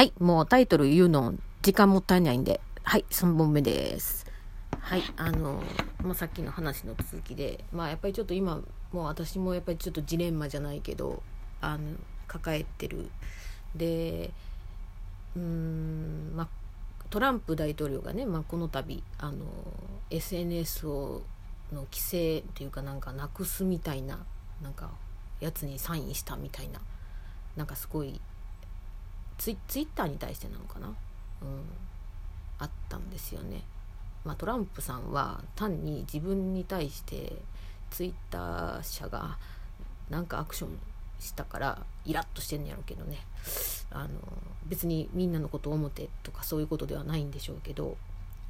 はい、もうタイトル言うの時間もったいないんで、はい、3本目です。はい、あの、まあ、さっきの話の続きで、まあ、やっぱりちょっと今、もう私もやっぱりちょっとジレンマじゃないけど、あの、抱えてる。で、うーん、まあ、トランプ大統領がね、まあ、この度、あの、SNS を、の規制っていうかなんかなくすみたいな、なんか、やつにサインしたみたいな、なんかすごい、ツイツイッターに対してなのかな、うん、あったんですよね。まあ、トランプさんは単に自分に対してツイッター社がなんかアクションしたからイラッとしてんやろうけどね。あの別にみんなのことを思ってとかそういうことではないんでしょうけど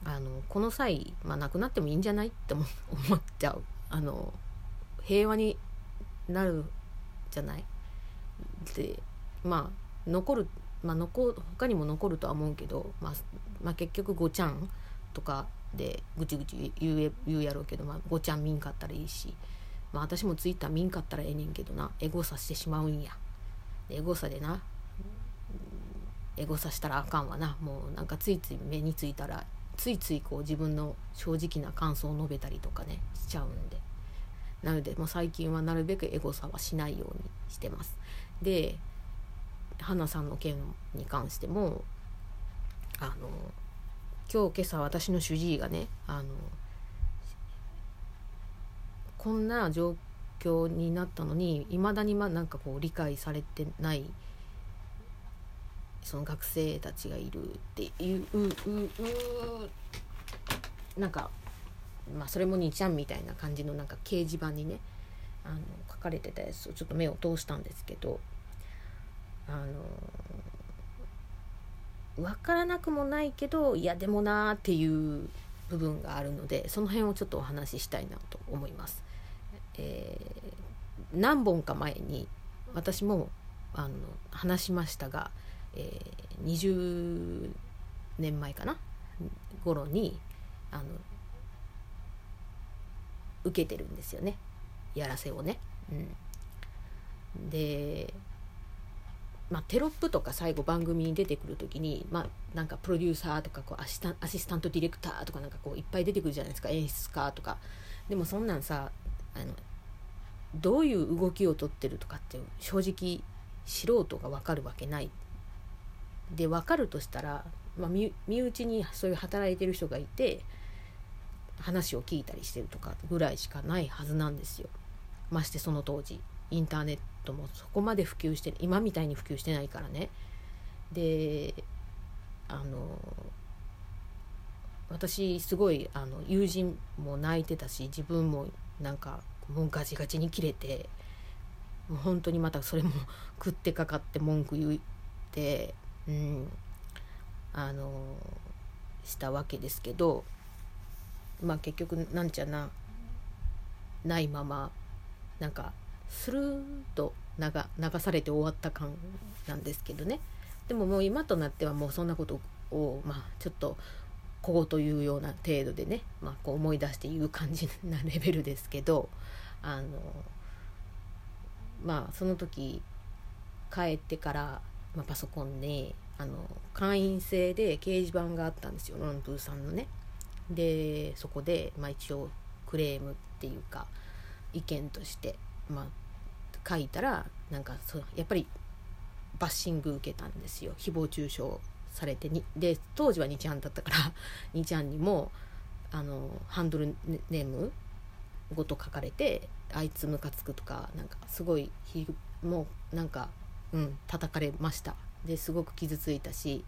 あのこの際、まあ、なくなってもいいんじゃないって思 っちゃう。あの平和になるじゃない？でまあ残るまあ、残他にも残るとは思うけど、まあ、まあ結局ごちゃんとかでぐちぐち言う言うやろうけど、まあ、ごちゃん見んかったらいいし、まあ、私もツイッター見んかったらええねんけどな。エゴサしてしまうんや。エゴサでな。エゴサしたらあかんわな。もうなんかついつい目についたらついついこう自分の正直な感想を述べたりとかねしちゃうんで。なのでもう最近はなるべくエゴサはしないようにしてます。で花さんの件に関してもあの今日今朝私の主治医がねあのこんな状況になったのにいまだにまなんかこう理解されてないその学生たちがいるっていううううなんかまあそれもにちゃんみたいな感じのなんか掲示板にねあの書かれてたやつをちょっと目を通したんですけどあの分からなくもないけどいやでもなーっていう部分があるのでその辺をちょっとお話ししたいなと思います。えー、何本か前に私もあの話しましたが、えー、20年前かな？頃にあの受けてるんですよねやらせをね。うん、でまあ、テロップとか最後番組に出てくる時に、まあ、なんかプロデューサーとかこうアシアシスタントディレクターとかなんかこういっぱい出てくるじゃないですか演出家とか。でもそんなんさあのどういう動きをとってるとかって正直素人が分かるわけない。で分かるとしたら、まあ、身内にそういう働いてる人がいて話を聞いたりしてるとかぐらいしかないはずなんですよ。ましてその当時インターネットもそこまで普及して今みたいに普及してないからね。であの私すごいあの友人も泣いてたし自分もなんかもうガチガチに切れてもう本当にまたそれも 食ってかかって文句言ってうんあのしたわけですけどまあ結局なんちゃなないままなんかスルーッと流されて終わった感なんですけどねでももう今となってはもうそんなことをまあちょっと小言言うような程度でね、まあ、こう思い出して言う感じなレベルですけどあのまあその時帰ってから、まあ、パソコンにあの会員制で掲示板があったんですよロンプーさんのね。でそこで、まあ、一応クレームっていうか意見として、まあ、書いたらなんかそやっぱりバッシング受けたんですよ。誹謗中傷されてにで当時は2ちゃんだったから2ちゃんにもあのハンドルネームごと書かれてあいつムカつくとかなんかすごいひもうなんかうん叩かれました。ですごく傷ついたし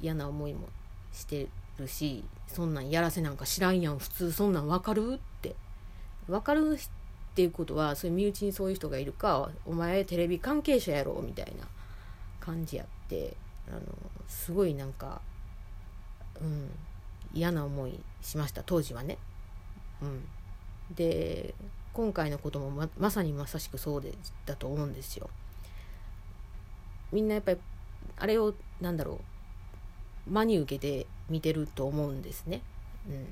嫌な思いもしてるしそんなんやらせなんか知らんやん普通そんなん分かるって。分かるっていうことはそういう身内にそういう人がいるかお前テレビ関係者やろみたいな感じやってあのすごいなんかうん嫌な思いしました当時はね。うん、で今回のこともままさにまさしくそうでだと思うんですよ。みんなやっぱりあれをなんだろう真に受けて見てると思うんですね。うん、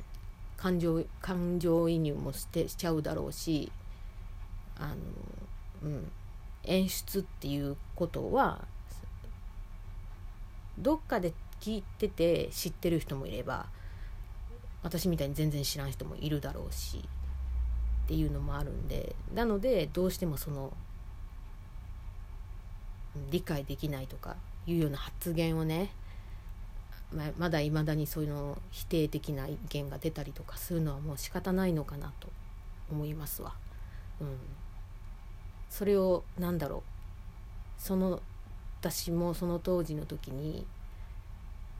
感情感情移入もしてしちゃうだろうしあの、うん、演出っていうことはどっかで聞いてて知ってる人もいれば私みたいに全然知らん人もいるだろうしっていうのもあるんでなのでどうしてもその理解できないとかいうような発言をねままだいまだにそういうの否定的な意見が出たりとかするのはもう仕方ないのかなと思いますわ。うん、それを何だろう。その私もその当時の時に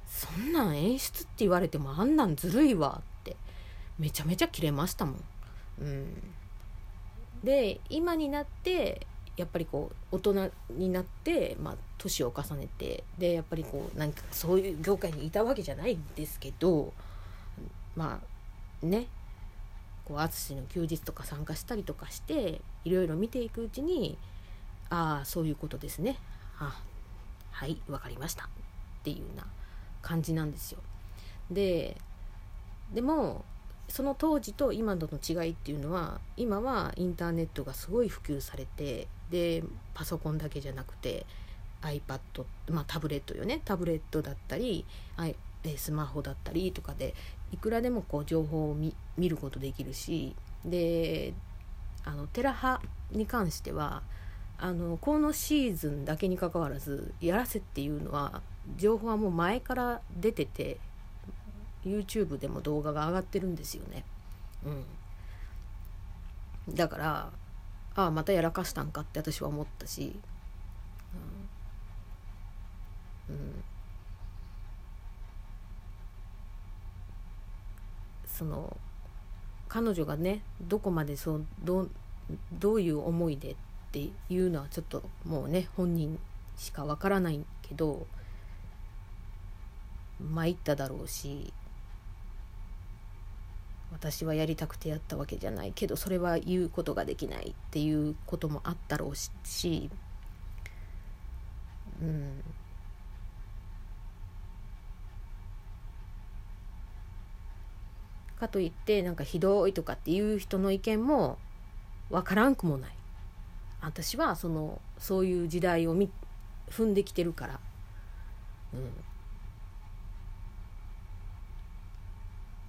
そんなん演出って言われてもあんなんずるいわってめちゃめちゃキレましたもん。うん、で今になってやっぱりこう大人になってまあ年を重ねてでやっぱりこうなんかそういう業界にいたわけじゃないんですけどまあね。こう淳の休日とか参加したりとかしていろいろ見ていくうちにああそういうことですね。あはい分かりました。っていうような感じなんですよ。ででもその当時と今との違いっていうのは今はインターネットがすごい普及されてでパソコンだけじゃなくて iPad、まあ、タブレットよね。タブレットだったりスマホだったりとかでいくらでもこう情報を見ることできるしであのテラハに関してはあのこのシーズンだけにかかわらずやらせっていうのは情報はもう前から出てて YouTube でも動画が上がってるんですよね。うん、だからああまたやらかしたんかって私は思ったし、うん、うん、その彼女がねどこまでそうどどういう思いでっていうのはちょっともうね本人しかわからないけど参っただろうし私はやりたくてやったわけじゃないけどそれは言うことができないっていうこともあったろうし、うん、かといってなんかひどいとかっていう人の意見も分からんくもない。私はそのそういう時代をみ踏んできてるから、うん、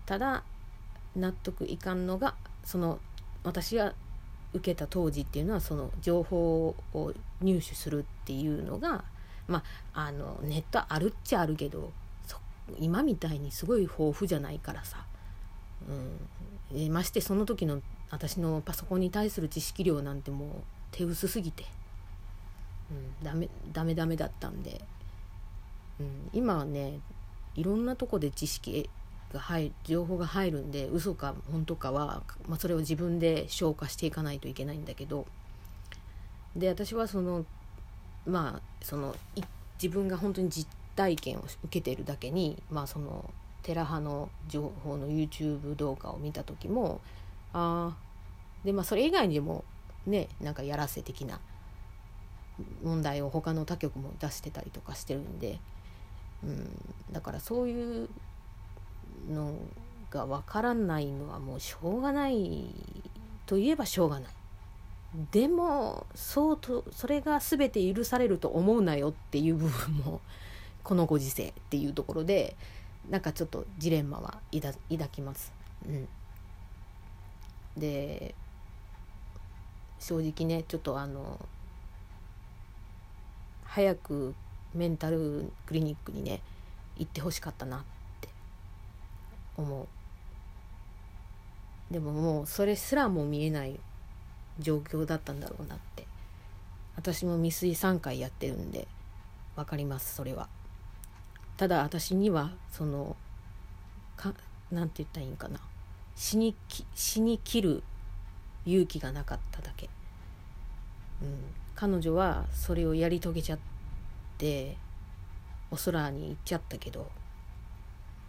ただ納得いかんのがその私が受けた当時っていうのはその情報を入手するっていうのがまああのネットあるっちゃあるけど今みたいにすごい豊富じゃないからさ、うん、ましてその時の私のパソコンに対する知識量なんてもう手薄すぎて、うん、ダメダメダメだったんで、うん、今はねいろんなとこで知識が入情報が入るんで嘘か本当かは、まあ、それを自分で消化していかないといけないんだけど。で私はそのまあその自分が本当に実体験を受けてるだけにまあそのテラ派の情報の YouTube 動画を見た時もあでまあそれ以外にもねなんかやらせ的な問題を他の他局も出してたりとかしてるんで、うん、だからそういうのがわからないのはもうしょうがないといえばしょうがない。でもそうとそれが全て許されると思うなよっていう部分もこのご時世っていうところでなんかちょっとジレンマは抱きます。うん、で正直ねちょっとあの早くメンタルクリニックにね行ってほしかったな思う。でももうそれすらも見えない状況だったんだろうなって。私も未遂3回やってるんで分かりますそれは。ただ私にはそのかなんて言ったらいいんかな。死にき死にきる勇気がなかっただけ、うん、彼女はそれをやり遂げちゃってお空に行っちゃったけど、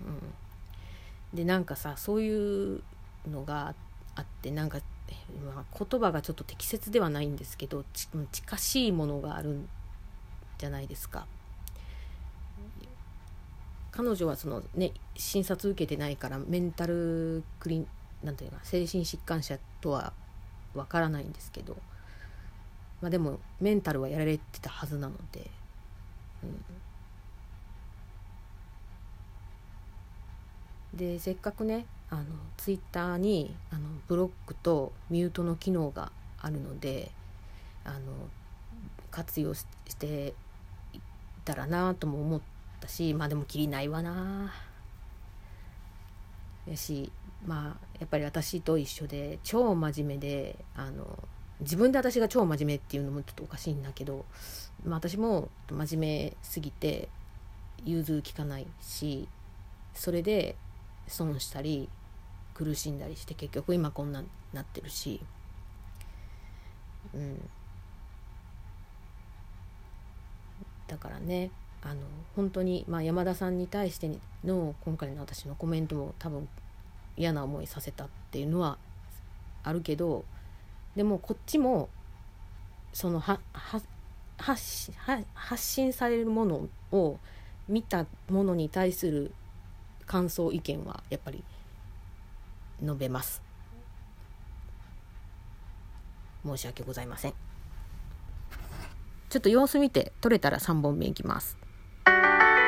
うん、でなんかさそういうのがあってなんか、まあ、言葉がちょっと適切ではないんですけど近しいものがあるんじゃないですか。彼女はその、ね、診察受けてないからメンタルクリンなんていうか精神疾患者とはわからないんですけど、まあ、でもメンタルはやられてたはずなので、うん、でせっかくねあのツイッターにあのブロックとミュートの機能があるのであの活用していたらなとも思って。ったしまあでもきりないわな。やしまあやっぱり私と一緒で超真面目であの自分で私が超真面目っていうのもちょっとおかしいんだけど、まあ、私も真面目すぎて融通きかないしそれで損したり苦しんだりして結局今こんなになってるし。うん。だからね。あの本当に、まあ、山田さんに対しての今回の私のコメントも多分嫌な思いさせたっていうのはあるけどでもこっちもそのはは発発信されるものを見たものに対する感想意見はやっぱり述べます。申し訳ございません。ちょっと様子見て取れたら3本目いきます。thank you